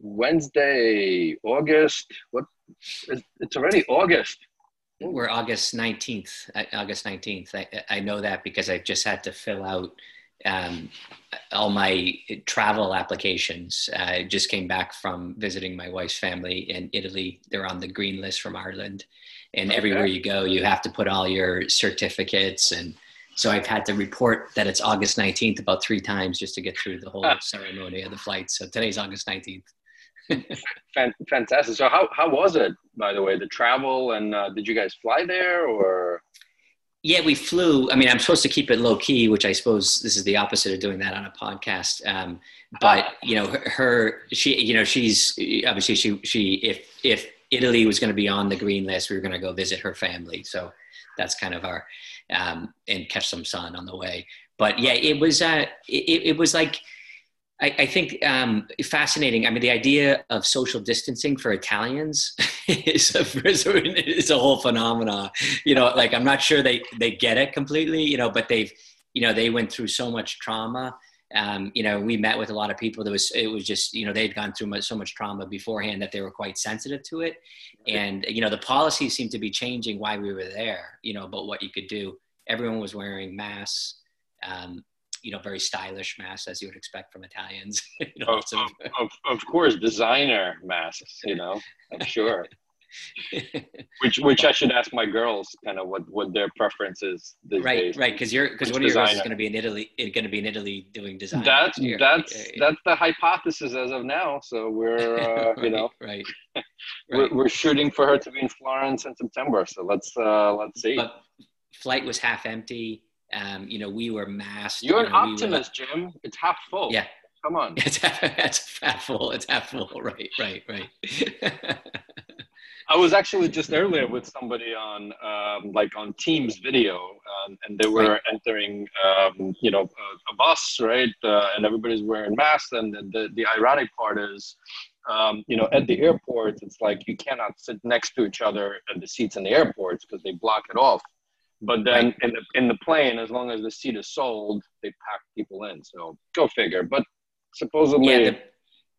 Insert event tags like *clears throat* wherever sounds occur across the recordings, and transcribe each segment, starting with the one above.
Wednesday, August. What? It's already August. We're August 19th. uh, August 19th. I, I know that because I just had to fill out um, all my travel applications. I just came back from visiting my wife's family in Italy. They're on the green list from Ireland. And okay. everywhere you go, you have to put all your certificates. And so I've had to report that it's August 19th about three times just to get through the whole ceremony of the flight. So today's August 19th. *laughs* Fantastic. So how, how was it, by the way, the travel and uh, did you guys fly there or? Yeah, we flew. I mean, I'm supposed to keep it low key, which I suppose this is the opposite of doing that on a podcast. Um, but you know, her, her, she, you know, she's obviously she, she, if, if Italy was going to be on the green list, we were going to go visit her family. So that's kind of our, um, and catch some sun on the way. But yeah, it was, uh, it, it was like, I, I think um, fascinating. I mean, the idea of social distancing for Italians *laughs* is a, is a whole phenomenon. You know, like I'm not sure they they get it completely. You know, but they've you know they went through so much trauma. Um, you know, we met with a lot of people that was, it was just, you know, they'd gone through much, so much trauma beforehand that they were quite sensitive to it. And, you know, the policies seemed to be changing while we were there, you know, about what you could do. Everyone was wearing masks. Um, you know very stylish masks as you would expect from Italians. *laughs* you know, of, of, of, of, course, designer masks. You know, I'm sure. *laughs* which which I should ask my girls kind of what what their preference is right days. right because you're because one of your girls is going to be in Italy going to be in Italy doing design that's that's that's the hypothesis as of now so we're *laughs* uh, right, you know right, right. We're, we're shooting for her to be in Florence in September so let's uh let's see but flight was half empty um, you know, we were masked. You're you know, an optimist, we were, Jim. It's half full. Yeah. Come on. *laughs* It's half, it's half full. It's half full. *laughs* Right, right, right. I was actually *laughs* just earlier with somebody on um, like on Teams video, um, and they were right. entering, um, you know, a, a bus, right? Uh, and everybody's wearing masks. And the, the, the ironic part is, um, you know, at the airports, it's like you cannot sit next to each other at the seats in the airports because they block it off. But then right. in the in the plane, as long as the seat is sold, they pack people in. So go figure. But supposedly, yeah, the,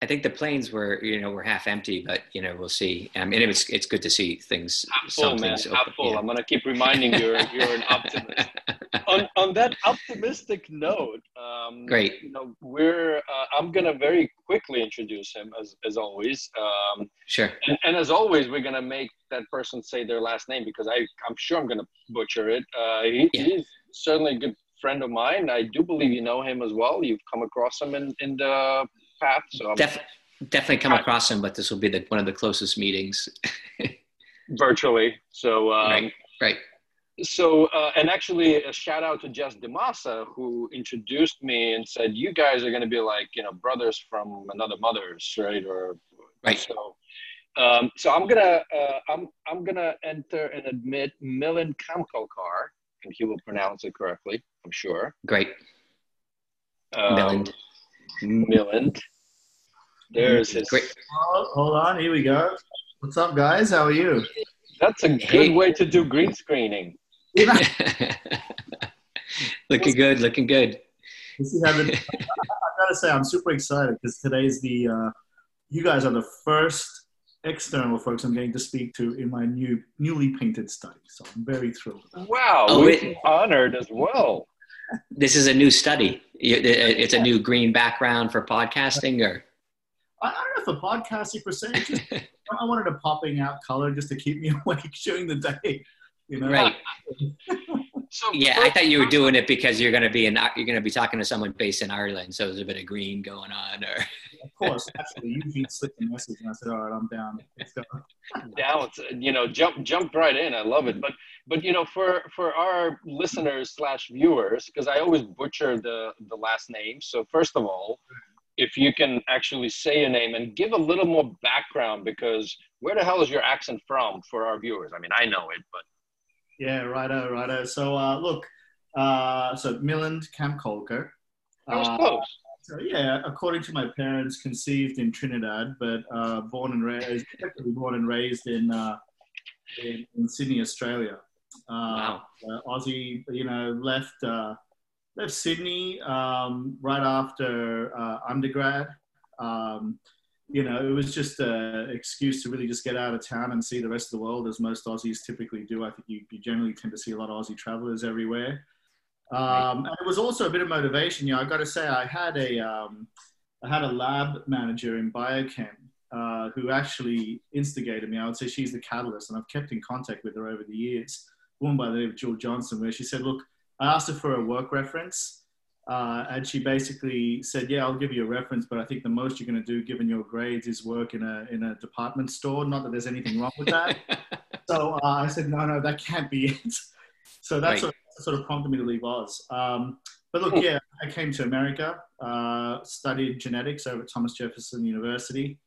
I think the planes were you know were half empty, but you know we'll see. Mean, it's it's good to see things. Half full, man. Half full. Yeah. I'm gonna keep reminding you. You're an optimist. *laughs* on, on that optimistic note, um, great. You know, we're. Uh, I'm gonna very quickly introduce him as as always. Um, sure. And, and, as always, we're gonna make that person say their last name because I I'm sure I'm gonna butcher it. Uh, he, yeah. He's certainly a good friend of mine. I do believe you know him as well. You've come across him in in the path. So Def- definitely come across him, but this will be the one of the closest meetings. *laughs* virtually. So um, right. Right so uh, and actually a shout out to Jess DaMassa who introduced me and said you guys are going to be like you know brothers from another mother's right or right so um, so I'm gonna uh, I'm I'm gonna enter and admit Milan Kamkolkar and he will pronounce it correctly I'm sure great um, Milan Milan there's his great. hold on here we go what's up guys how are you that's a good way to do green screening *laughs* looking good, looking good. This is happening. *laughs* I gotta say, I'm super excited because today's the uh, you guys are the first external folks I'm getting to speak to in my new newly painted study. So I'm very thrilled. Wow, oh, we're honored as well. This is a new study. It's a new green background for podcasting, or I don't know if a podcasting per se. Just, I wanted a popping out color just to keep me *laughs* awake during the day. You know? Right. *laughs* so yeah, I thought you were doing it because you're going to be in you're going to be talking to someone based in Ireland, so there's a bit of green going on. Or of course, actually, Eugene slipped a message, and I said, "All right, I'm down. Let's go." *laughs* down, you know, jump jump right in. I love it, but but you know, for for our listeners slash viewers, because I always butcher the the last name. So first of all, if you can actually say your name and give a little more background, because where the hell is your accent from for our viewers? I mean, I know it, but yeah, righto, righto. So uh, look, uh, so Milan Kamkolkar. That was uh, close. So yeah, according to my parents, conceived in Trinidad, but uh, born and raised, born and raised in, uh, in, in Sydney, Australia. Uh, wow. Aussie, you know, left left Sydney um, right after undergrad. Um, you know, it was just an excuse to really just get out of town and see the rest of the world, as most Aussies typically do. I think you, you generally tend to see a lot of Aussie travelers everywhere. Um, and it was also a bit of motivation. You know, I got to say, I had a, um, I had a lab manager in biochem uh, who actually instigated me. I would say she's the catalyst, and I've kept in contact with her over the years. A woman by the name of Jill Johnson, where she said, "Look, I asked her for a work reference." Uh, and she basically said, "Yeah, I'll give you a reference, but I think the most you're going to do, given your grades, is work in a in a department store. Not that there's anything wrong with that." *laughs* so uh, I said, "No, no, that can't be it." *laughs* so that's right. what sort of prompted me to leave Oz. Um, but look, yeah, I came to America, uh, studied genetics over at Thomas Jefferson University.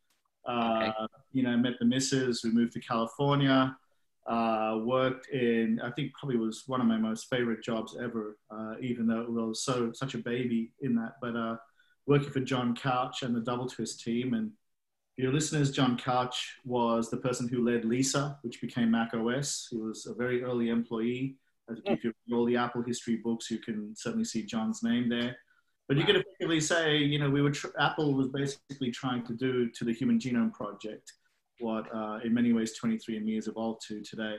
Uh, okay. You know, met the missus. We moved to California uh, worked in, I think probably was one of my most favorite jobs ever, uh, even though it was so such a baby in that. But uh, working for John Couch and the DoubleTwist team. And your listeners, John Couch was the person who led Lisa, which became Mac OS. He was a very early employee. If you read all the Apple history books, you can certainly see John's name there. But you could effectively say, you know, we were tr- Apple was basically trying to do to the Human Genome Project what uh, in many ways 23andMe has evolved to today.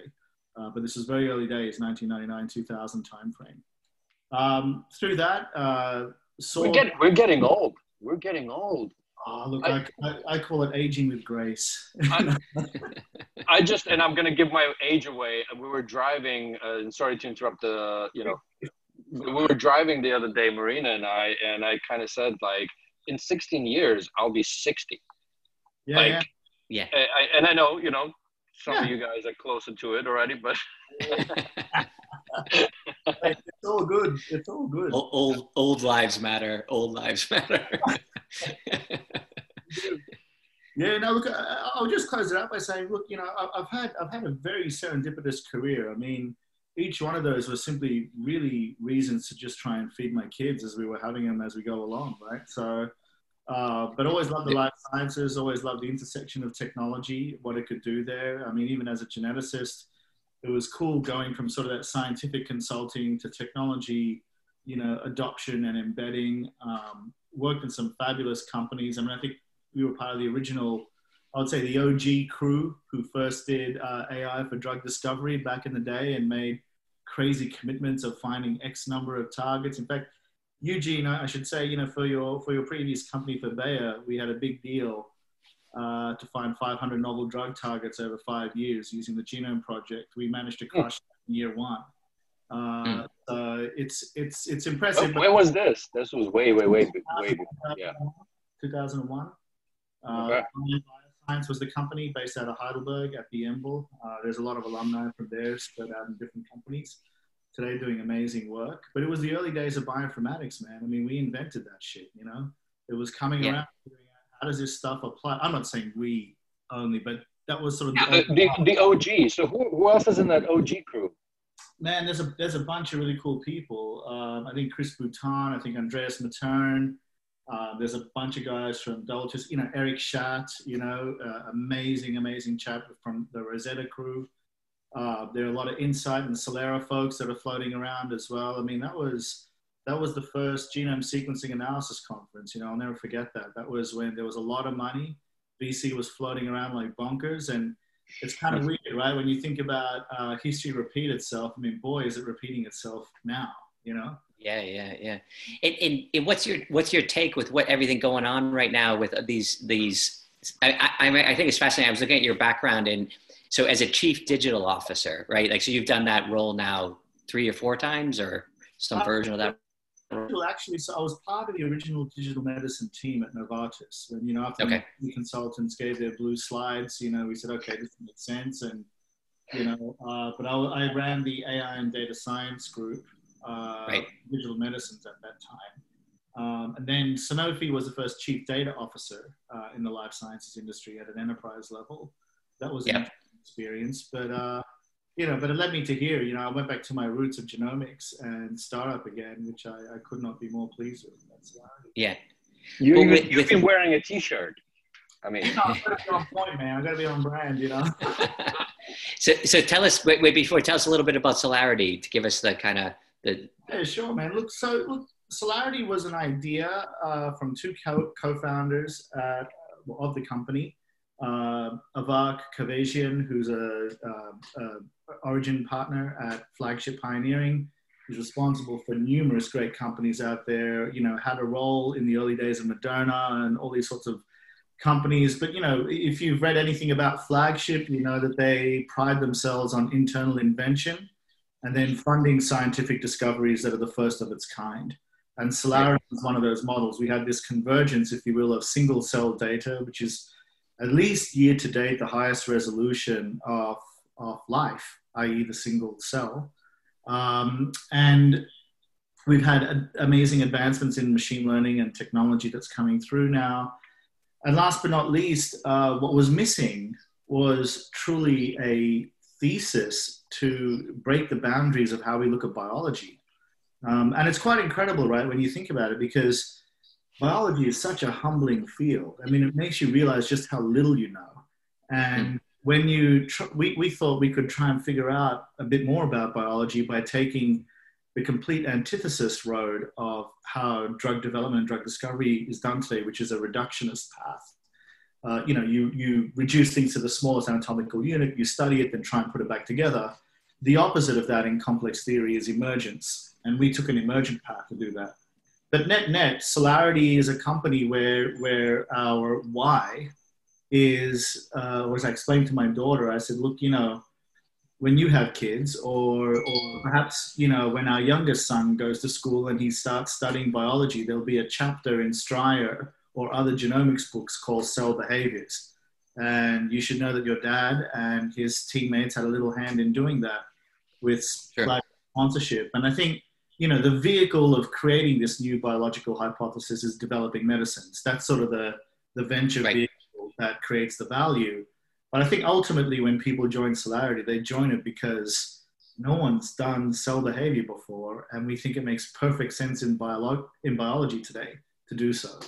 Uh, but this is very early days, 1999, 2000 timeframe. Um, through that, uh, we're, get, we're getting old. We're getting old. Oh, look, I, I, I, call it aging with grace. I, *laughs* I, just, and I'm going to give my age away. We were driving, uh, and sorry to interrupt the, you know, we were driving the other day, Marina and I, and I kind of said, like, in 16 years, I'll be 60. Yeah, like, yeah. Yeah. I, and I know, you know, some yeah. of you guys are closer to it already, but it's all good. It's all good. Old, old, old lives matter. Old lives matter. *laughs* yeah. No. Look, I'll just close it up by saying, look, you know, I've had I've had a very serendipitous career. I mean, each one of those was simply really reasons to just try and feed my kids as we were having them as we go along, right? So uh, but always loved the life sciences, always loved the intersection of technology, what it could do there. I mean, even as a geneticist, it was cool going from sort of that scientific consulting to technology, you know, adoption and embedding. Um, worked in some fabulous companies. I mean, I think we were part of the original, I would say the OG crew who first did uh, AI for drug discovery back in the day and made crazy commitments of finding X number of targets. In fact, Eugene, I should say, you know, for your for your previous company for Bayer, we had a big deal uh, to find 500 novel drug targets over five years using the Genome Project. We managed to crush mm. in year one. Uh, mm. it's it's it's impressive. When, when was this? This was way way way way before. Yeah. 2001. Uh, okay. Science was the company based out of Heidelberg at the EMBL. Uh, there's a lot of alumni from there spread out in different companies today doing amazing work. But it was the early days of bioinformatics, man. I mean, we invented that shit, you know? It was coming yeah. around. How does this stuff apply? I'm not saying we only, but that was sort of the, the, the OG. So who, who else is in that OG crew? Man, there's a there's a bunch of really cool people. Um, I think Chris Bouton, I think Andreas Matern. Uh, there's a bunch of guys from Double you know, Eric Schadt, you know, uh, amazing, amazing chap from the Rosetta crew. Uh, there are a lot of Incyte and Celera folks that are floating around as well. I mean, that was that was the first genome sequencing analysis conference. You know, I'll never forget that. That was when there was a lot of money. VC was floating around like bonkers, and it's kind of weird, right? When you think about uh, history repeat itself. I mean, boy, is it repeating itself now. You know. Yeah, yeah, yeah. And, and, and what's your what's your take with what everything going on right now with these these? I, I, I think it's fascinating. I was looking at your background and so as a chief digital officer, right? Like, so you've done that role now three or four times or some uh, version of that? Actually, so I was part of the original digital medicine team at Novartis. And, you know, after okay. the consultants gave their blue slides, you know, we said, okay, this makes sense. And, you know, uh, but I, I, ran the AI and data science group, uh, right. digital medicines at that time. Um, and then Sanofi was the first chief data officer uh, in the life sciences industry at an enterprise level. That was yep experience. But uh, you know, but it led me to here. You know, I went back to my roots of genomics and startup again, which I, I could not be more pleased with. That's yeah. You well, with, you've been wearing a T-shirt. I mean, you know, I gotta be on point, man. I gotta be on brand, you know. *laughs* so, so tell us wait, wait before tell us a little bit about Cellarity to give us the kind of the. Yeah, sure, man. Look, so look, Cellarity was an idea uh, from two co- co-founders at of the company. Uh, Avak Kahvejian, who's a, a, a, origin partner at Flagship Pioneering, who's responsible for numerous great companies out there. You know, had a role in the early days of Moderna and all these sorts of companies. But you know, if you've read anything about Flagship, you know that they pride themselves on internal invention and then funding scientific discoveries that are the first of its kind. And Cellarity is one of those models. We had this convergence, if you will, of single cell data, which is at least year to date the highest resolution of, of life, i.e., the single cell. Um, and we've had amazing advancements in machine learning and technology that's coming through now. And last but not least, uh, what was missing was truly a thesis to break the boundaries of how we look at biology. Um, and it's quite incredible, right, when you think about it, because biology is such a humbling field. I mean, it makes you realize just how little you know. And mm. when you, tr- we, we thought we could try and figure out a bit more about biology by taking the complete antithesis road of how drug development and drug discovery is done today, which is a reductionist path. Uh, you know, you, you reduce things to the smallest anatomical unit, you study it, then try and put it back together. The opposite of that in complex theory is emergence, and we took an emergent path to do that. But net net, Cellarity is a company where where our why is, uh, as I explained to my daughter, I said, look, you know, when you have kids, or or perhaps you know when our youngest son goes to school and he starts studying biology, there'll be a chapter in Stryer or other genomics books called Cell Behaviors. And you should know that your dad and his teammates had a little hand in doing that with sure. sponsorship. And I think, you know, the vehicle of creating this new biological hypothesis is developing medicines. That's sort of the, the venture right. vehicle that creates the value. But I think ultimately when people join Cellarity, they join it because no one's done cell behavior before. And we think it makes perfect sense in, biolo- in biology today to do so.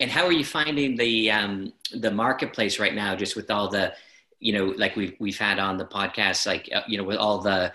And how are you finding the um, the marketplace right now? Just with all the, you know, like we've we've had on the podcast, like uh, you know, with all the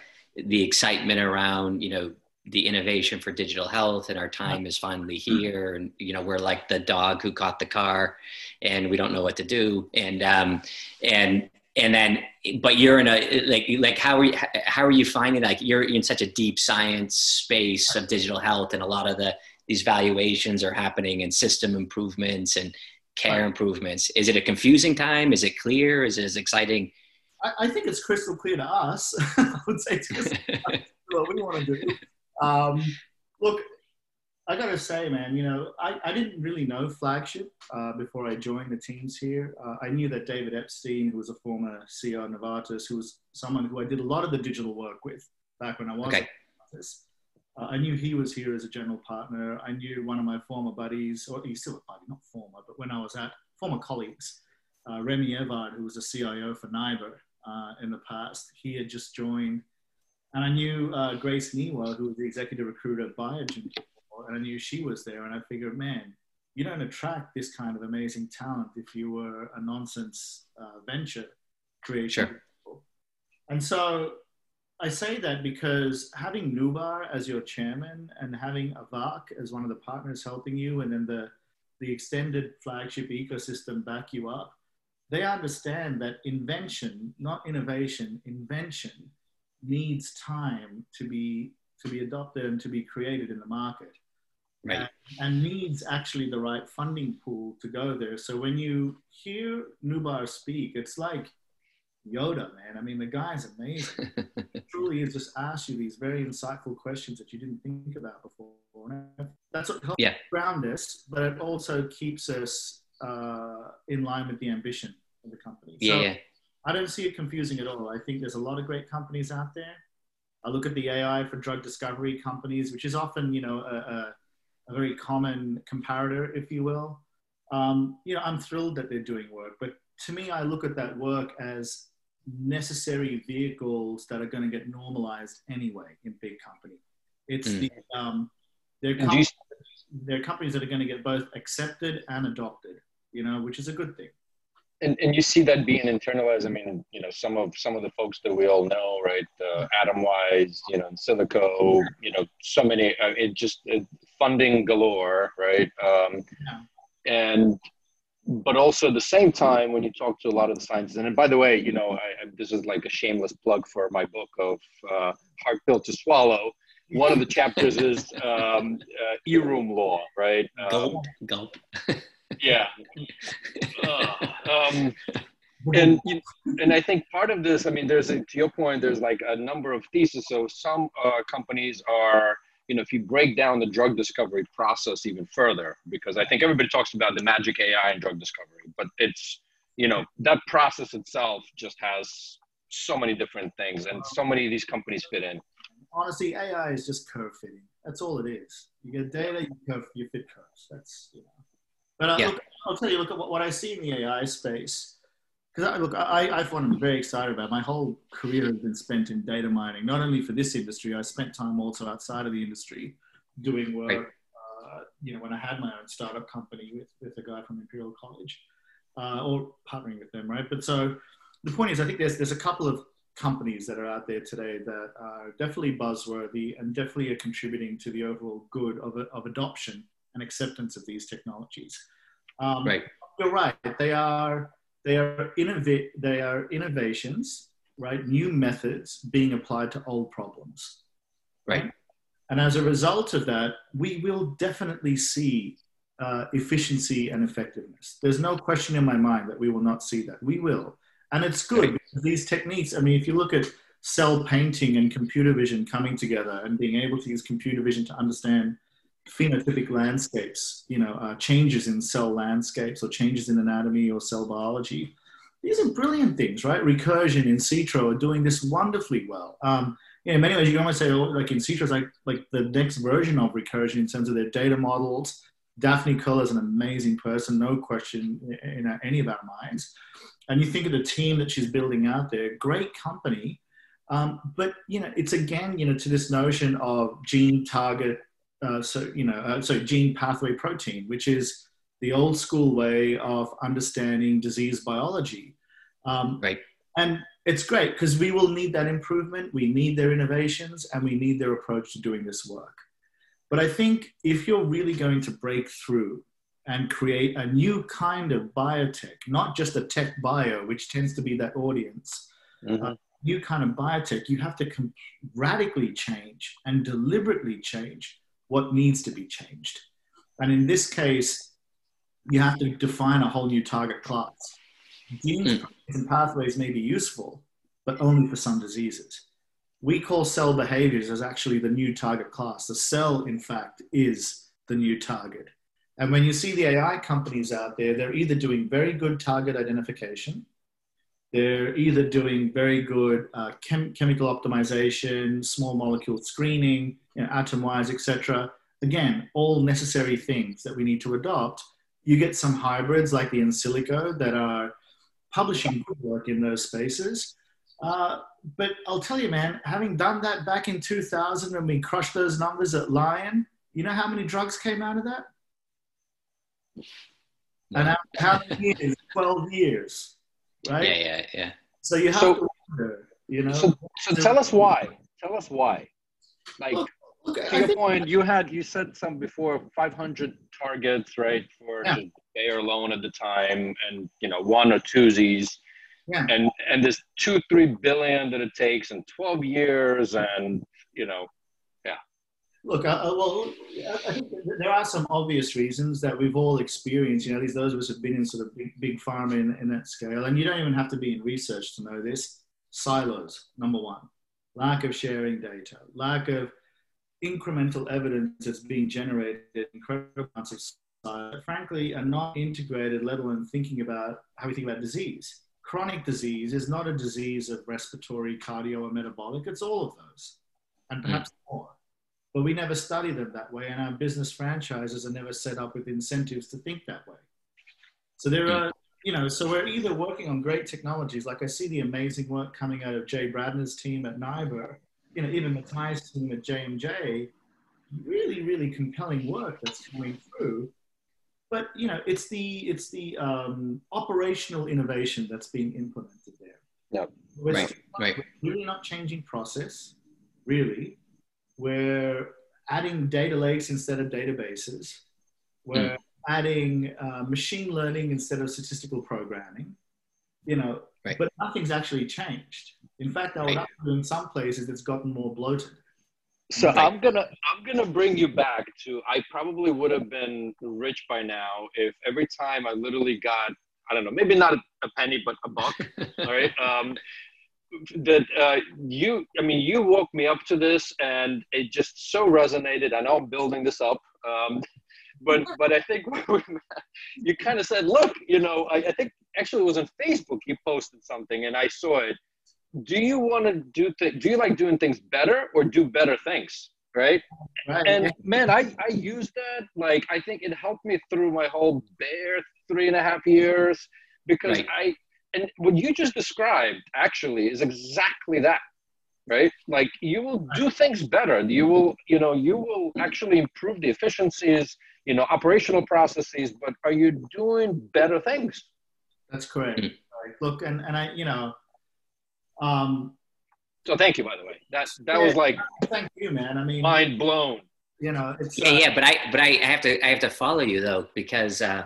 the excitement around, you know, the innovation for digital health, and our time is finally here. And you know, we're like the dog who caught the car, and we don't know what to do. And um, and and then but you're in a like like how are you how are you finding like you're in such a deep science space of digital health and a lot of the these valuations are happening and system improvements and care improvements. Is it a confusing time? Is it clear? Is it as exciting? I, I think it's crystal clear to us. *laughs* I would say *laughs* what we want to do. Um, look, I gotta say, man, you know, I, I didn't really know Flagship uh, before I joined the teams here. Uh, I knew that David Epstein, who was a former CEO of Novartis, who was someone who I did a lot of the digital work with back when I was okay. at Novartis. Uh, I knew he was here as a general partner. I knew one of my former buddies, or he's still a buddy, not former, but when I was at former colleagues, uh, Remy Evard, who was a CIO for NIBR uh, in the past, he had just joined. And I knew uh, Grace Niwa, who was the executive recruiter at Biogen, and I knew she was there. And I figured, man, you don't attract this kind of amazing talent if you were a nonsense uh, venture creation. Sure. And so I say that because having Nubar as your chairman and having Avak as one of the partners helping you, and then the, the extended flagship ecosystem back you up, they understand that invention, not innovation, invention needs time to be to be adopted and to be created in the market. Right. And, and, needs actually the right funding pool to go there. So when you hear Nubar speak, it's like Yoda, man. I mean, the guy's amazing. *laughs* truly is just asks you these very insightful questions that you didn't think about before. that's what helps yeah. ground us, but it also keeps us uh, in line with the ambition of the company. Yeah, so yeah. I don't see it confusing at all. I think there's a lot of great companies out there. I look at the AI for drug discovery companies, which is often, you know, a, a, a very common comparator, if you will. Um, you know, I'm thrilled that they're doing work, but to me, I look at that work as necessary vehicles that are going to get normalized anyway in big company. It's mm. the um, they're, com- they're companies that are going to get both accepted and adopted, you know, which is a good thing. And, and you see that being internalized. I mean, you know, some of some of the folks that we all know, right? Uh, Atomwise, you know, Insilico, you know, so many. Uh, it just uh, funding galore, right? Um, yeah. And but also at the same time, when you talk to a lot of the scientists, and by the way, you know, I, I, this is like a shameless plug for my book of uh, Hard Pill to Swallow. One of the chapters is um, uh, Eroom law, right? Um, gulp, gulp. *laughs* yeah. *laughs* Uh, um, and and I think part of this, I mean, there's a, to your point, there's like a number of theses. So some uh, companies are you know, if you break down the drug discovery process even further, because I think everybody talks about the magic AI and drug discovery, but it's, you know, that process itself just has so many different things and so many of these companies fit in. Honestly, AI is just curve fitting. That's all it is. You get data, you curve, you fit curves. That's, you know. But uh, yeah. look, I'll tell you, look at what, what I see in the AI space because look, I, I find I'm very excited about. My whole career has been spent in data mining, not only for this industry. I spent time also outside of the industry doing work. Right. Uh, you know, when I had my own startup company with with a guy from Imperial College, uh, or partnering with them, right? But so the point is, I think there's there's a couple of companies that are out there today that are definitely buzzworthy and definitely are contributing to the overall good of, of adoption and acceptance of these technologies. Um, right. You're right. They are they are, innov- they are innovations, right? New methods being applied to old problems. Right. right? And as a result of that, we will definitely see uh, efficiency and effectiveness. There's no question in my mind that we will not see that. We will. And it's good because these techniques, I mean, if you look at cell painting and computer vision coming together and being able to use computer vision to understand phenotypic landscapes, you know, uh, changes in cell landscapes or changes in anatomy or cell biology. These are brilliant things, right? Recursion insitro are doing this wonderfully well. Um, in many ways, you can almost say, oh, like insitro, is like, like the next version of Recursion in terms of their data models. Daphne Koller is an amazing person, no question in, in any of our minds. And you think of the team that she's building out there, great company. Um, but you know, it's again, you know, to this notion of gene target uh, so you know, uh, so gene pathway protein, which is the old school way of understanding disease biology. Um, right. And it's great because we will need that improvement. We need their innovations and we need their approach to doing this work. But I think if you're really going to break through and create a new kind of biotech, not just a tech bio, which tends to be that audience, mm-hmm. uh, new kind of biotech, you have to com- radically change and deliberately change what needs to be changed. And in this case, you have to define a whole new target class. Genes mm. and pathways may be useful, but only for some diseases. We call cell behaviors as actually the new target class. The cell, in fact, is the new target. And when you see the AI companies out there, they're either doing very good target identification, they're either doing very good uh, chem- chemical optimization, small molecule screening, you know, Atomwise, etc. Again, all necessary things that we need to adopt. You get some hybrids like the Insilico that are publishing good work in those spaces. Uh, but I'll tell you, man, having done that back in 2000 when we crushed those numbers at Lion, you know how many drugs came out of that? No. And how many years? *laughs* 12 years right? Yeah, yeah, yeah. So you have so, to wonder, you know. So, so tell us why. Tell us why. Like look, look, to I your point, you had you said some before 500 targets, right, for yeah. Bayer alone at the time, and you know one or two Z's. Yeah. And and this two three billion that it takes in 12 years, and you know yeah. Look, uh, uh, well, I think there are some obvious reasons that we've all experienced. You know, these those of us have been in sort of big, big pharma in, in that scale, and you don't even have to be in research to know this. Silos, number one, lack of sharing data, lack of incremental evidence that's being generated, incredible amounts of silos, frankly, are not integrated, let alone thinking about how we think about disease. Chronic disease is not a disease of respiratory, cardio, or metabolic. It's all of those, and perhaps mm. more but we never study them that way, and our business franchises are never set up with incentives to think that way. So there are, you know, so we're either working on great technologies, like I see the amazing work coming out of Jay Bradner's team at NIBR, you know, even Matthias' team at J&J, really, really compelling work that's coming through. But you know, it's the it's the um, operational innovation that's being implemented there. Yeah, right, right. Really not changing process, really we're adding data lakes instead of databases. We're mm. adding uh, machine learning instead of statistical programming. You know, Right. but nothing's actually changed. In fact, I would Right. argue in some places it's gotten more bloated. So Right. I'm gonna I'm gonna bring you back to I probably would have been rich by now if every time I literally got I don't know maybe not a, a penny but a buck *laughs* all right um, that uh, you I mean you woke me up to this and it just so resonated I know I'm building this up um, but but I think *laughs* you kind of said look you know I, I think actually it was on Facebook you posted something and I saw it do you want to do th- do you like doing things better or do better things right Right? and man i i use that like i think it helped me through my whole Bayer three and a half years because Right. i and what you just described actually is exactly that right like you will do things better you will you know you will actually improve the efficiencies you know operational processes but are you doing better things That's correct. Mm. Right. Look, and, and I, you know, um, so thank you by the way that that was like thank you, man. I mean, mind blown you know, it's yeah, uh, yeah, but I but I have to I have to follow you though because uh,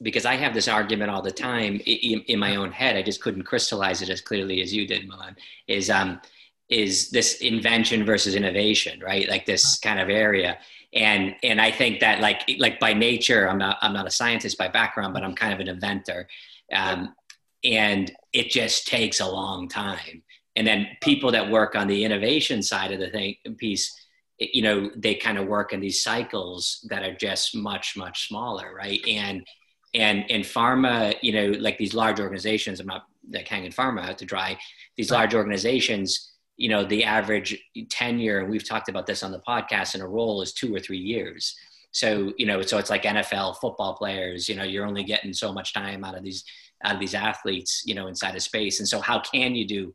because I have this argument all the time in, in my own head. I just couldn't crystallize it as clearly as you did, Milan. Is um is this invention versus innovation, right? Like this kind of area. And and I think that like like by nature, I'm not I'm not a scientist by background, but I'm kind of an inventor. Um, and it just takes a long time. And then people that work on the innovation side of the thing piece, you know they kind of work in these cycles that are just much much smaller right? And and and pharma you know like these large organizations i'm not like hanging pharma out to dry these large organizations you know the average tenure and we've talked about this on the podcast in a role is two or three years. So you know so it's like nfl football players you know you're only getting so much time out of these out of these athletes you know inside of space and so how can you do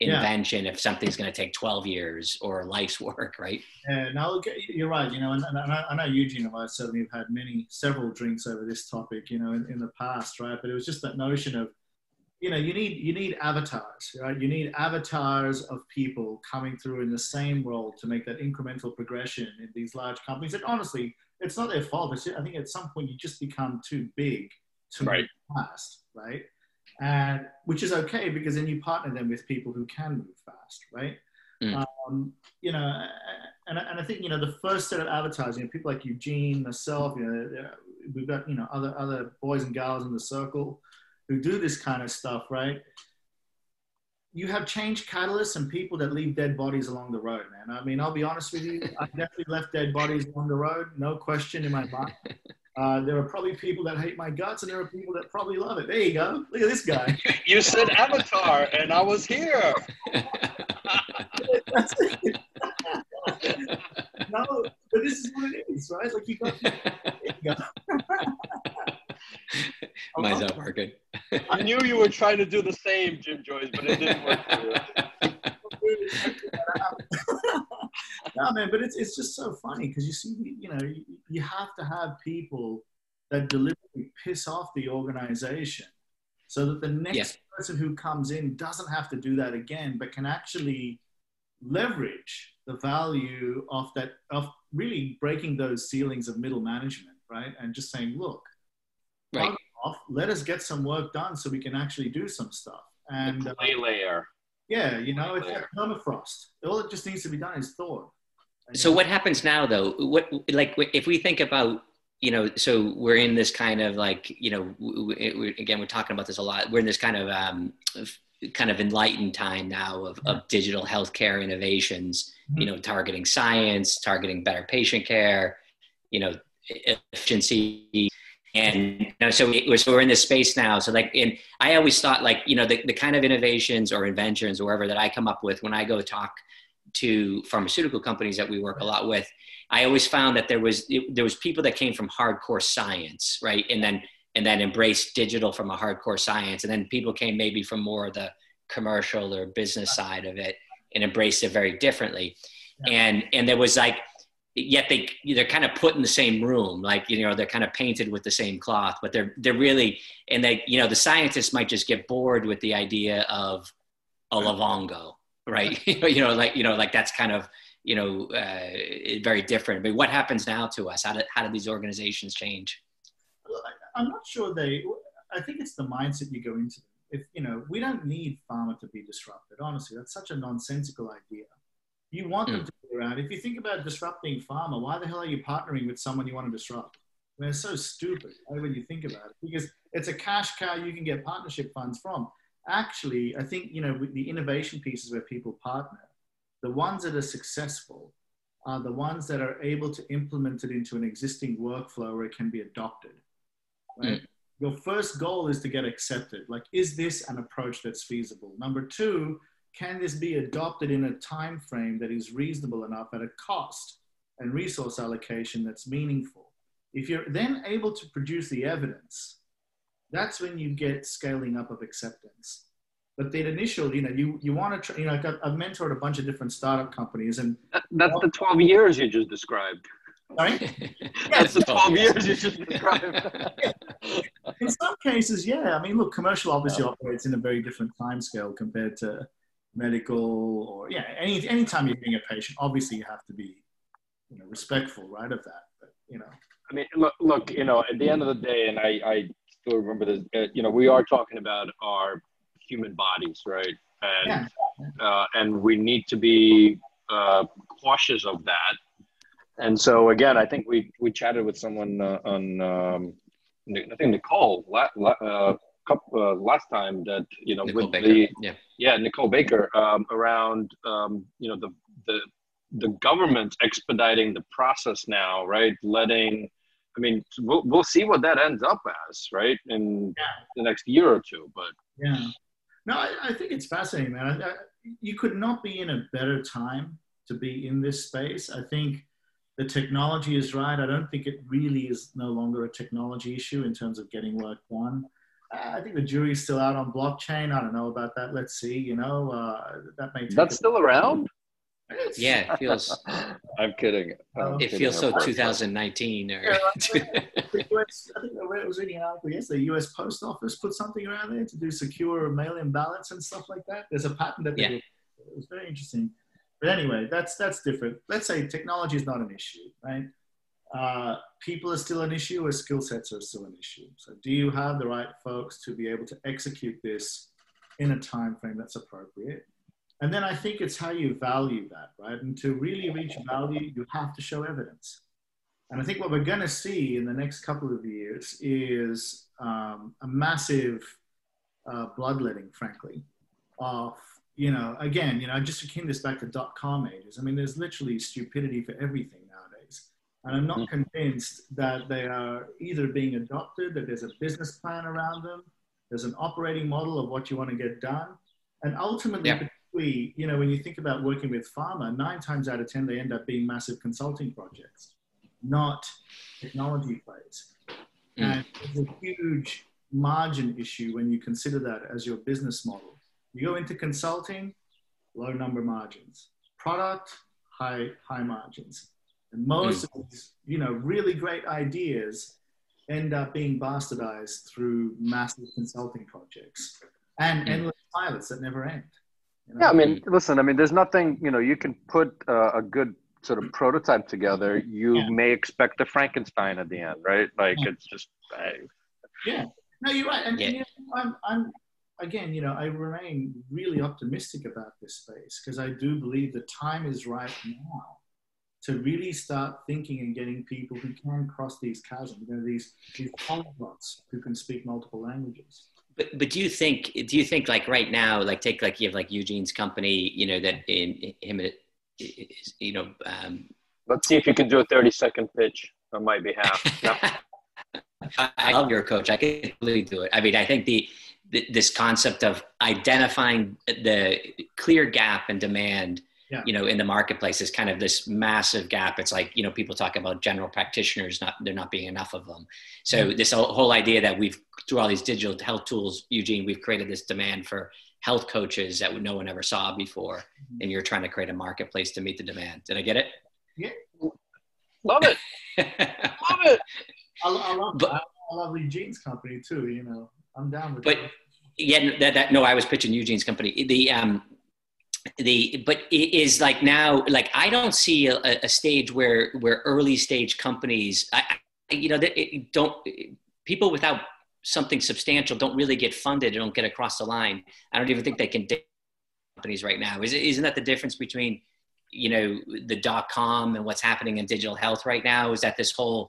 Yeah. invention if something's going to take 12 years or life's *laughs* work right Yeah, no, okay, you're right. You know, and, and I, I know Eugene and I certainly have had many, several drinks over this topic, you know, in, in the past, right? But it was just that notion of, you know, you need you need avatars, right? You need avatars of people coming through in the same role to make that incremental progression in these large companies. And honestly, it's not their fault. It's I think at some point you just become too big to Right. move fast, right? And which is okay because then you partner them with people who can move fast, right? Mm. Um, you know, and, and I think you know the first set of advertising, people like Eugene, myself, you know, we've got you know other other boys and girls in the circle who do this kind of stuff, right? You have change catalysts and people that leave dead bodies along the road, man. I mean, I'll be honest with you, I *laughs* definitely left dead bodies along the road, no question in my mind. *laughs* Uh, there are probably people that hate my guts, and there are people that probably love it. There you go. Look at this guy. *laughs* you said avatar and i was here That's *laughs* it. no, but this is what it is, right? Like you got. There you go. Mine's not working. I knew you were trying to do the same, Jim Joyce, but it didn't work for you. *laughs* *laughs* no, man, but it's it's just so funny because you see, you know, you, you have to have people that deliberately piss off the organization, so that the next Yes. person who comes in doesn't have to do that again, but can actually leverage the value of that of really breaking those ceilings of middle management, right? And just saying, look, Right. off, let us get some work done so we can actually do some stuff. And the uh, layer. Yeah, you know, it's like permafrost. All it just needs to be done is thawed. So what happens now though? What like if we think about you know, so we're in this kind of like you know, w- w- we again we're talking about this a lot. We're in this kind of um, kind of enlightened time now of, of digital healthcare innovations. You know, targeting science, targeting better patient care. You know, efficiency. And you know, so, we, so we're in this space now. So like, and I always thought like you know the, the kind of innovations or inventions or whatever that I come up with when I go talk to pharmaceutical companies that we work a lot with, I always found that there was it, there was people that came from hardcore science, right, and then and then embraced digital from a hardcore science, and then people came maybe from more of the commercial or business side of it and embraced it very differently, and and there was like yet they they're kind of put in the same room like you know they're kind of painted with the same cloth but they're they're really and they you know the scientists might just get bored with the idea of a Livongo right *laughs* you know like you know like that's kind of you know uh, very different but what happens now to us how did how did these organizations change I'm not sure they. I think it's the mindset you go into. If you know, we don't need pharma to be disrupted. Honestly, that's such a nonsensical idea. You want them hmm. to be around. If you think about disrupting pharma, why the hell are you partnering with someone you want to disrupt? It's so stupid when you think about it because it's a cash cow you can get partnership funds from. Actually, I think you know the innovation pieces where people partner, the ones that are successful are the ones that are able to implement it into an existing workflow where it can be adopted. Right? Mm. Your first goal is to get accepted. Like, is this an approach that's feasible? Number two, can this be adopted in a time frame that is reasonable enough at a cost and resource allocation that's meaningful? If you're then able to produce the evidence, that's when you get scaling up of acceptance. But that initial, you know, you, you want to, try, you know, I've, I've mentored a bunch of different startup companies and that's the 12 years you just described. Sorry? *laughs* That's the 12 years you just described. *laughs* in some cases, yeah. I mean, look, commercial obviously operates in a very different time scale compared to medical or, yeah, any anytime you're being a patient, obviously you have to be, you know, respectful, right, of that. But, you know. I mean, look, look, you know, at the end of the day, and I, I still remember this, uh, you know, we are talking about our human bodies, right? And, yeah. uh, and we need to be uh, cautious of that and so again, I think we we chatted with someone uh, on um, I think Nicole uh, couple, uh, last time that you know Nicole with Baker. the yeah yeah Nicole Baker um, around um, you know the the the government expediting the process now, right? Letting I mean, we'll, we'll see what that ends up as, right, in yeah. the next year or two. But yeah, no, I, I think it's fascinating, man. I, I, you could not be in a better time to be in this space. I think the technology is right. I don't think it really is no longer a technology issue in terms of getting work done. I think the jury's still out on blockchain. I don't know about that. Let's see. You know, uh, that may. That's still around. Yeah, it feels. *laughs* I'm kidding. I'm it kidding. feels so 2019. Or yeah, I think *laughs* I was reading an article yesterday. The U.S. Post Office put something around there to do secure mail-in ballots and stuff like that. There's a patent that they yeah. did. It was very interesting. But anyway, that's that's different. Let's say technology is not an issue, right? Uh, people are still an issue, or skill sets are still an issue. So, do you have the right folks to be able to execute this in a time frame that's appropriate? And then I think it's how you value that, right? And to really reach value, you have to show evidence. And I think what we're going to see in the next couple of years is um, a massive uh, bloodletting, frankly, of you know, again, you know, I just akin this back to dot com ages. I mean, there's literally stupidity for everything. And I'm not mm-hmm. convinced that they are either being adopted, that there's a business plan around them, there's an operating model of what you want to get done. And ultimately, yeah. particularly, you know, when you think about working with pharma, nine times out of 10, they end up being massive consulting projects, not technology plays. Mm. And it's a huge margin issue when you consider that as your business model you go into consulting, low number margins. Product, high high margins. And most mm. of these, you know, really great ideas end up being bastardized through massive consulting projects and mm. endless pilots that never end. You know? Yeah, I mean, listen, I mean, there's nothing, you know, you can put uh, a good sort of prototype together. You yeah. may expect a Frankenstein at the end, right? Like yeah. it's just. I... Yeah. No, you're right. And, yeah. and you know, I'm, I'm, again, you know, I remain really optimistic about this space because I do believe the time is right now to really start thinking and getting people who can cross these chasms, you know, these these polyglots who can speak multiple languages. But but do you think do you think like right now, like take like you have like Eugene's company, you know, that in him, you know. Um, Let's see if you can do a thirty second pitch on my behalf. I love your coach. I can really do it. I mean, I think the this concept of identifying the clear gap and demand yeah. you know in the marketplace is kind of this massive gap it's like you know people talk about general practitioners not there not being enough of them so mm-hmm. this whole, whole idea that we've through all these digital health tools eugene we've created this demand for health coaches that no one ever saw before mm-hmm. and you're trying to create a marketplace to meet the demand did i get it yeah love it *laughs* love it I, I love but, I love Eugene's company too you know i'm down with it. but that yeah, that, that, no, I was pitching Eugene's company. The, um, the, but it is like now, like I don't see a, a stage where, where early stage companies, I, I you know, they don't, people without something substantial don't really get funded don't get across the line. I don't even think they can companies right now. Is, isn't that the difference between, you know, the dot com and what's happening in digital health right now? Is that this whole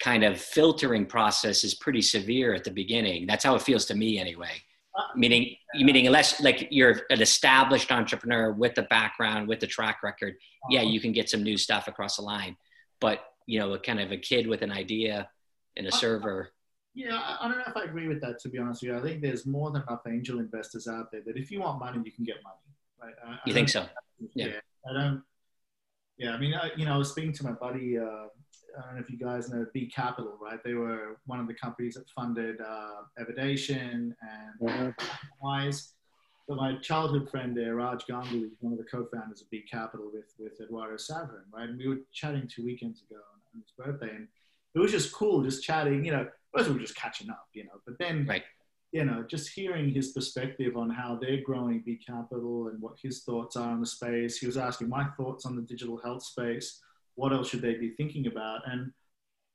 kind of filtering process is pretty severe at the beginning. That's how it feels to me anyway. Uh, meaning, meaning unless like you're an established entrepreneur with the background, with the track record, yeah, uh-huh. you can get some new stuff across the line. But you know, a kind of a kid with an idea and a server. Yeah, I don't know if I agree with that. To be honest with you, I think there's more than enough angel investors out there that if you want money, you can get money. Right? I, you I think so? Yeah. yeah. I don't. Yeah, I mean, I, you know, I was speaking to my buddy. Uh, I don't know if you guys know B Capital, right? They were one of the companies that funded uh, Evidation and mm-hmm. Wise. But my childhood friend there, Raj Ganguly, one of the co-founders of B Capital with, with Eduardo Saverin, right? And we were chatting two weekends ago on his birthday, and it was just cool, just chatting. You know, first we were just catching up, you know, but then, right. you know, just hearing his perspective on how they're growing B Capital and what his thoughts are on the space. He was asking my thoughts on the digital health space what else should they be thinking about? And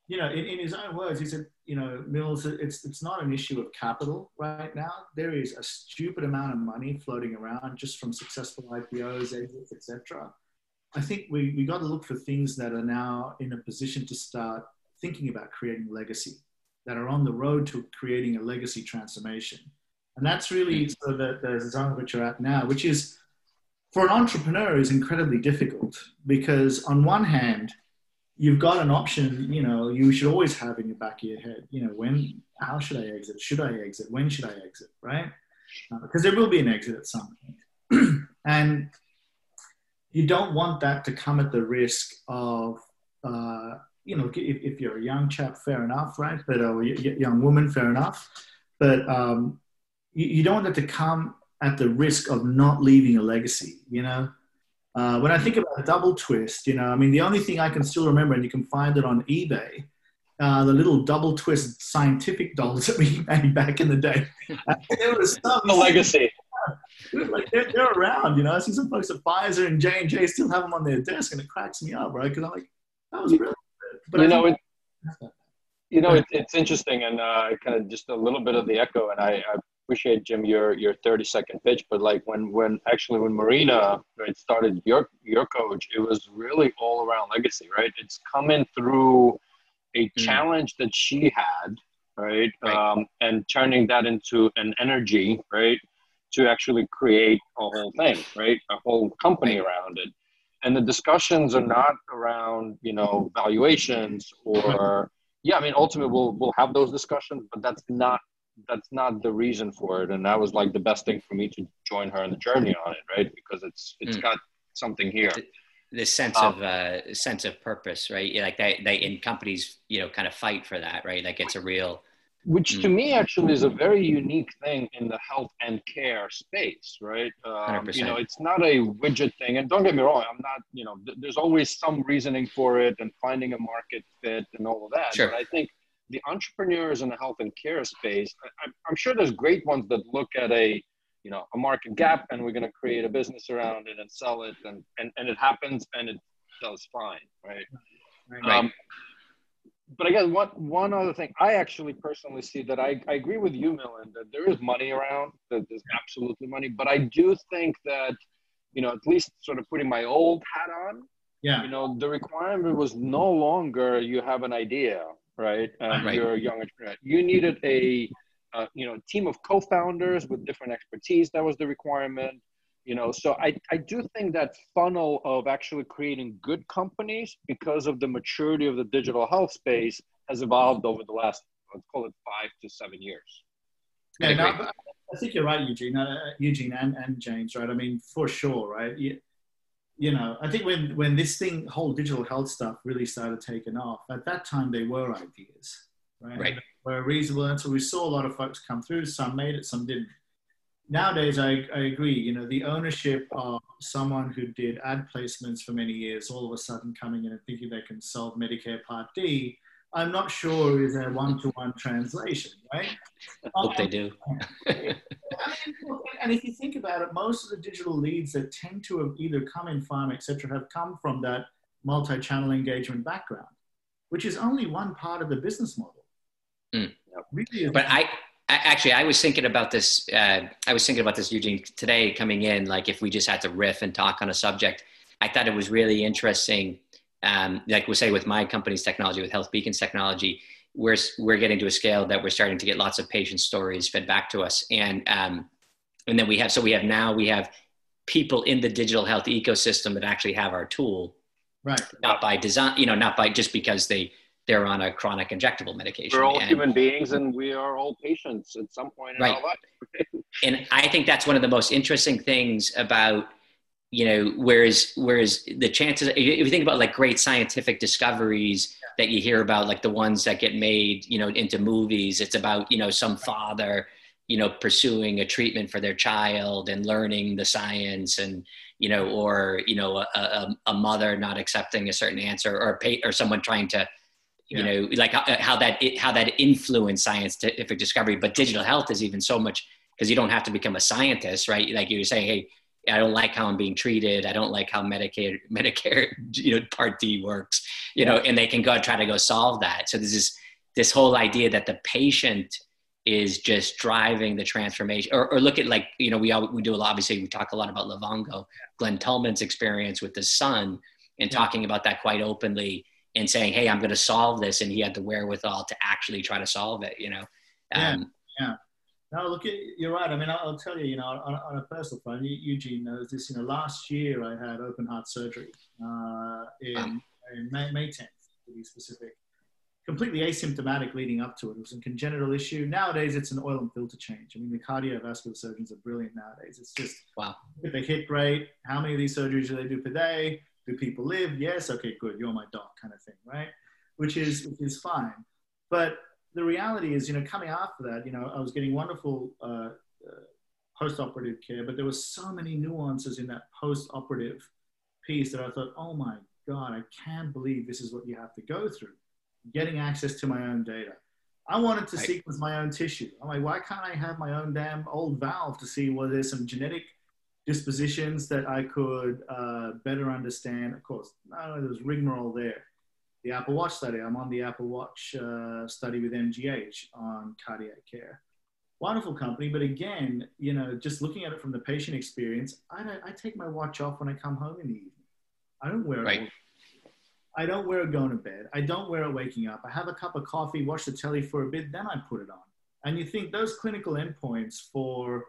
you know, in, in his own words, he said, you know, Mills, it's it's not an issue of capital right now. There is a stupid amount of money floating around just from successful IPOs, etc. I think we we got to look for things that are now in a position to start thinking about creating legacy, that are on the road to creating a legacy transformation. And that's really sort of the, the zone which you're at now, which is for an entrepreneur is incredibly difficult because on one hand you've got an option you know you should always have in your back of your head you know when how should i exit? Should i exit? When should i exit? Right? Uh, because there will be an exit at some point. *clears throat* And you don't want that to come at the risk of uh, you know if, if, you're a young chap fair enough right? But a young woman fair enough. But um, you, you don't want that to come at the risk of not leaving a legacy, you know? Uh, when I think about a DoubleTwist, you know, I mean, the only thing I can still remember, and you can find it on eBay, uh, the little DoubleTwist scientific dolls *laughs* that we made back in the day. Uh, there was some the legacy. *laughs* Like they're, they're, around, you know. I see some folks at Pfizer and J and J still have them on their desk, and it cracks me up, right? Because I'm like, that was really good. But you know, it, you know, it, it's interesting, and uh, kind of just a little bit of the echo. And I, I appreciate Jim your your 30 second pitch, but like when when actually when Marina right started your your coach, it was really all around legacy, right? It's coming through a mm. challenge that she had, right, right. Um, and turning that into an energy, right, to actually create a whole thing, right, a whole company around it. And the discussions are not around you know valuations or yeah, I mean ultimately we'll we'll have those discussions, but that's not that's not the reason for it. And that was like the best thing for me to join her in the journey on it right? Because it's it's mm. got something here. This sense um, of uh sense of purpose right? Like they they in companies you know kind of fight for that right? Like it's a real which mm. to me actually is a very unique thing in the health and care space right? Um, you know it's not a widget thing. And don't get me wrong i'm not you know th- there's always some reasoning for it and finding a market fit and all of that. Sure. but i think the entrepreneurs in the health and care space, I, I'm sure there's great ones that look at a, you know, a market gap and we're going to create a business around it and sell it and, and, and it happens and it does fine, right? right. Um, but I guess one, one other thing, I actually personally see that I, I agree with you, Milind, that there is money around, that there's absolutely money, but I do think that, you know, at least sort of putting my old hat on, yeah. you know, the requirement was no longer you have an idea right? *laughs* Um, right. You're a young entrepreneur. You needed a uh, you know team of co-founders with different expertise. That was the requirement. You know, so I, I do think that funnel of actually creating good companies because of the maturity of the digital health space has evolved over the last let's call it five to seven years. Yeah, no, I think you're right, Eugene. Uh, Eugene and, and James, right? I mean, for sure, right? you know, I think when when this thing, whole digital health stuff, really started taking off, at that time they were ideas, right? Right. were reasonable, and so we saw a lot of folks come through. Some made it, some didn't. Nowadays, I, I agree. You know, the ownership of someone who did ad placements for many years, all of a sudden coming in and thinking they can solve Medicare Part D, I'm not sure is a one-to-one translation, right? I hope um, they do. *laughs* and if you think about it, most of the digital leads that tend to have either come in farm, etc., have come from that multi-channel engagement background, which is only one part of the business model. Mm. Really, But I, I actually I was thinking about this. Uh, I was thinking about this Eugene today coming in. Like if we just had to riff and talk on a subject, I thought it was really interesting. Um, like we say with my company's technology, with HealthBeacon's technology, we're we're getting to a scale that we're starting to get lots of patient stories fed back to us, and um, and then we have so we have now we have people in the digital health ecosystem that actually have our tool, right. not by design, you know, not by just because they they're on a chronic injectable medication. We're all And- human beings, and we are all patients at some point in Right. our life. *laughs* and I think that's one of the most interesting things about you know whereas whereas the chances if you think about like great scientific discoveries that you hear about like the ones that get made you know into movies it's about you know some father you know pursuing a treatment for their child and learning the science and you know or you know a, a, a mother not accepting a certain answer or a pa- or someone trying to you Yeah. know like uh, how, that how that how that influenced scientific discovery but digital health is even so much because you don't have to become a scientist, right? Like you're saying, hey, I don't like how I'm being treated. I don't like how Medicare, *laughs* Medicare, you know, Part D works, you know, and they can go try to go solve that. So this is this whole idea that the patient is just driving the transformation, or, or look at like you know we all, we do a lot. Obviously, we talk a lot about Livongo, Glenn Tullman's experience with his son, and talking about that quite openly and saying, hey, I'm going to solve this, and he had the wherewithal to actually try to solve it. You know. Yeah. Um, No, look, you're right. I mean, I'll, tell you, you know, on, on a personal front, Eugene knows this. You know, last year I had open heart surgery uh, in, in May, May 10th, to be specific. Completely asymptomatic leading up to it. It was a congenital issue. Nowadays, it's an oil and filter change. I mean, the cardiovascular surgeons are brilliant nowadays. It's just Wow. if they hit rate, how many of these surgeries do they do per day? Do people live? Yes. Okay, good. You're my doc, kind of thing, right? Which is which is fine. But the reality is, you know, coming after that, you know, I was getting wonderful uh, uh, post-operative care, but there were so many nuances in that post-operative piece that I thought, oh my god, I can't believe this is what you have to go through. Getting access to my own data. I wanted to Right. sequence my own tissue. I'm like, why can't I have my own damn old valve to see whether there's some genetic dispositions that I could uh, better understand? Of course, no, there's rigmarole there the Apple Watch study. I'm on the Apple Watch uh, study with MGH on cardiac care. Wonderful company, but again, you know, just looking at it from the patient experience, I, don't, I take my watch off when I come home in the evening. I don't wear it. Right. I don't wear it going to bed. I don't wear it waking up. I have a cup of coffee, watch the telly for a bit, then I put it on. And you think those clinical endpoints for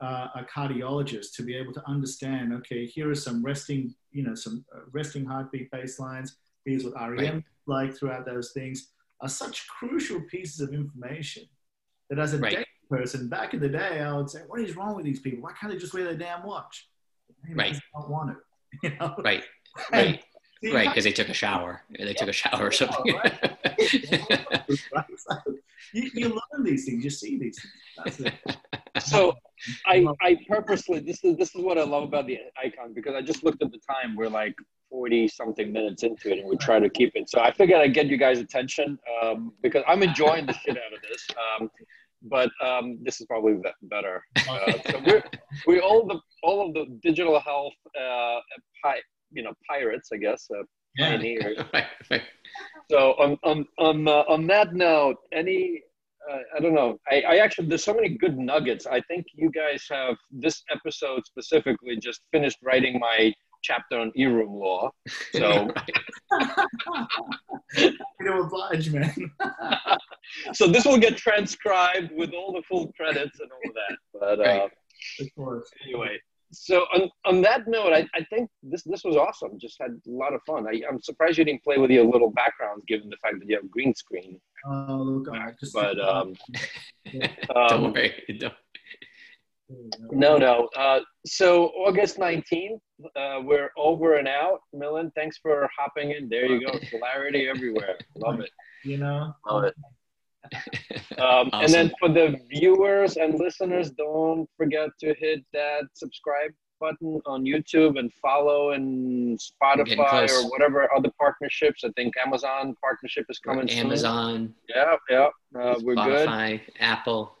uh, a cardiologist to be able to understand, okay, here are some resting, you know, some uh, resting heartbeat baselines. Here's what REM Right. like throughout those things are such crucial pieces of information that as a Right. data person back in the day, I would say, what is wrong with these people? Why can't they just wear their damn watch? Maybe Right. they don't want to. *laughs* You know? right, *laughs* right, see, right, because they took a shower. They took a shower or *laughs* oh, something. right? So you, you learn these things, you see these things. That's it. So I, I purposely this is this is what I love about the icon because I just looked at the time. We're like forty something minutes into it, and we try to keep it. So I figured I'd get you guys' attention um, because I'm enjoying the shit out of this. Um, but um, this is probably better. Uh, so we're we all the all of the digital health uh, pi- you know pirates, I guess. Uh, Yeah. pioneers. *laughs* right, right. So on on on uh, on that note, any uh, I don't know. I, I actually there's so many good nuggets. I think you guys have this episode specifically just finished writing my chapter on Eroom law. So *laughs* You know, oblige, man. *laughs* so this will get transcribed with all the full credits and all of that. But uh, of course. anyway, so on, on that note, I, I think this this was awesome. Just had a lot of fun. I, I'm surprised you didn't play with your little backgrounds, given the fact that you have green screen. Oh, look, I just. But *laughs* um, Don't um, worry. Don't. No, no. Uh, so August 19th, uh, we're over and out. Milind, thanks for hopping in. There you go. Clarity everywhere. Love it. You know? Love it. Um, And then for the viewers and listeners, don't forget to hit that subscribe button on YouTube and follow and Spotify or whatever other partnerships. I think Amazon partnership is coming soon. Amazon, Yeah, yeah. Uh, we're good. Apple.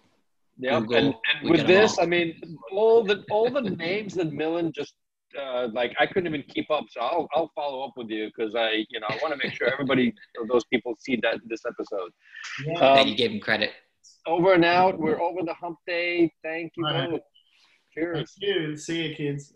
Yeah, Google, and, and with this, all. I mean, all the all the names that Milind just uh, like I couldn't even keep up. So I'll I'll follow up with you because I you know I want to make sure everybody those people see that this episode. Yeah. that Um, you gave him credit. over and out. We're over the hump day. Thank you All right. both. Cheers. Thank you. See you, kids.